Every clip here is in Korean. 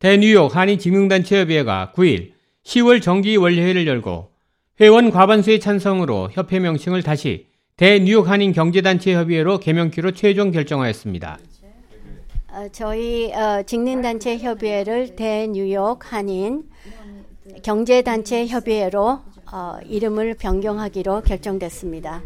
대뉴욕 한인직능단체협의회가 9일 10월 정기 원래회를 열고 회원 과반수의 찬성으로 협회 명칭을 다시 대뉴욕 한인 경제단체협의회로 개명키로 최종 결정하였습니다. 어, 저희 어, 직능단체 협의회를 대뉴욕 한인 경제단체 협의회로 어, 이름을 변경하기로 결정됐습니다.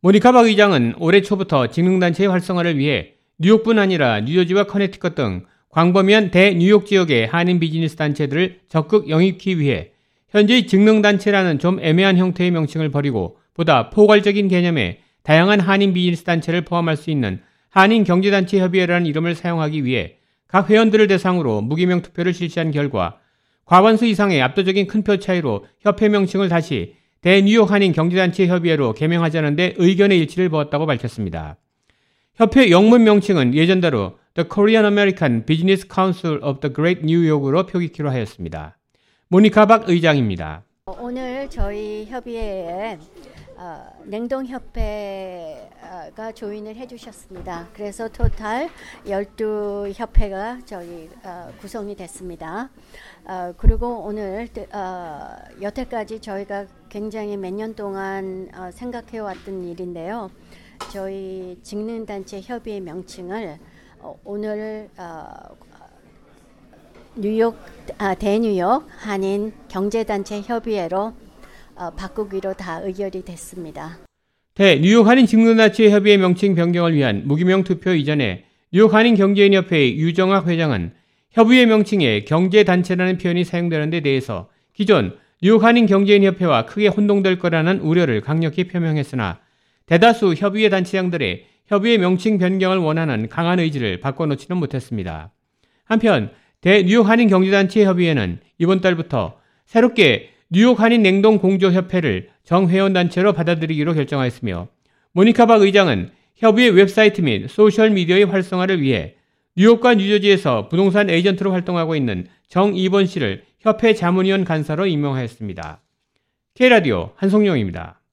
모니카 박 의장은 올해 초부터 직능단체의 활성화를 위해 뉴욕뿐 아니라 뉴저지와 커네티컷 등 광범위한 대뉴욕 지역의 한인 비즈니스 단체들을 적극 영입하기 위해 현재의 직능단체라는 좀 애매한 형태의 명칭을 버리고 보다 포괄적인 개념의 다양한 한인 비즈니스 단체를 포함할 수 있는 한인 경제단체 협의회라는 이름을 사용하기 위해 각 회원들을 대상으로 무기명 투표를 실시한 결과 과반수 이상의 압도적인 큰 표 차이로 협회 명칭을 다시 대뉴욕 한인 경제단체 협의회로 개명하자는데 의견의 일치를 보았다고 밝혔습니다. 협회 영문 명칭은 예전대로 The Korean American Business Council of the Great New York으로 표기키로 하였습니다. 모니카 박 의장입니다. 오늘 저희 협의회에 어, 냉동협회가 조인을 해주셨습니다. 그래서 토탈 12협회가 저희 어, 구성이 됐습니다. 어, 그리고 오늘 어, 여태까지 저희가 굉장히 몇 년 동안 어, 생각해왔던 일인데요. 저희 직능단체 협의회 명칭을 어, 오늘 어, 뉴욕 아, 대뉴욕 한인 경제단체 협의회로 어, 바꾸기로 다 의결이 됐습니다. 대 뉴욕 한인 직능단체 협의회 명칭 변경을 위한 무기명 투표 이전에 뉴욕 한인 경제인협회의 유정학 회장은 협의회 명칭에 경제단체라는 표현이 사용되는 데 대해서 기존 뉴욕 한인 경제인협회와 크게 혼동될 거라는 우려를 강력히 표명했으나 대다수 협의회 단체장들의 협의회 명칭 변경을 원하는 강한 의지를 바꿔놓지는 못했습니다. 한편 대 뉴욕 한인 경제단체 협의회는 이번 달부터 새롭게 뉴욕 한인 냉동 공조 협회를 정회원 단체로 받아들이기로 결정하였으며 모니카 박 의장은 협의회 웹사이트 및 소셜 미디어의 활성화를 위해 뉴욕과 뉴저지에서 부동산 에이전트로 활동하고 있는 정이번 씨를 협회 자문위원 간사로 임명하였습니다. K라디오 한송용입니다.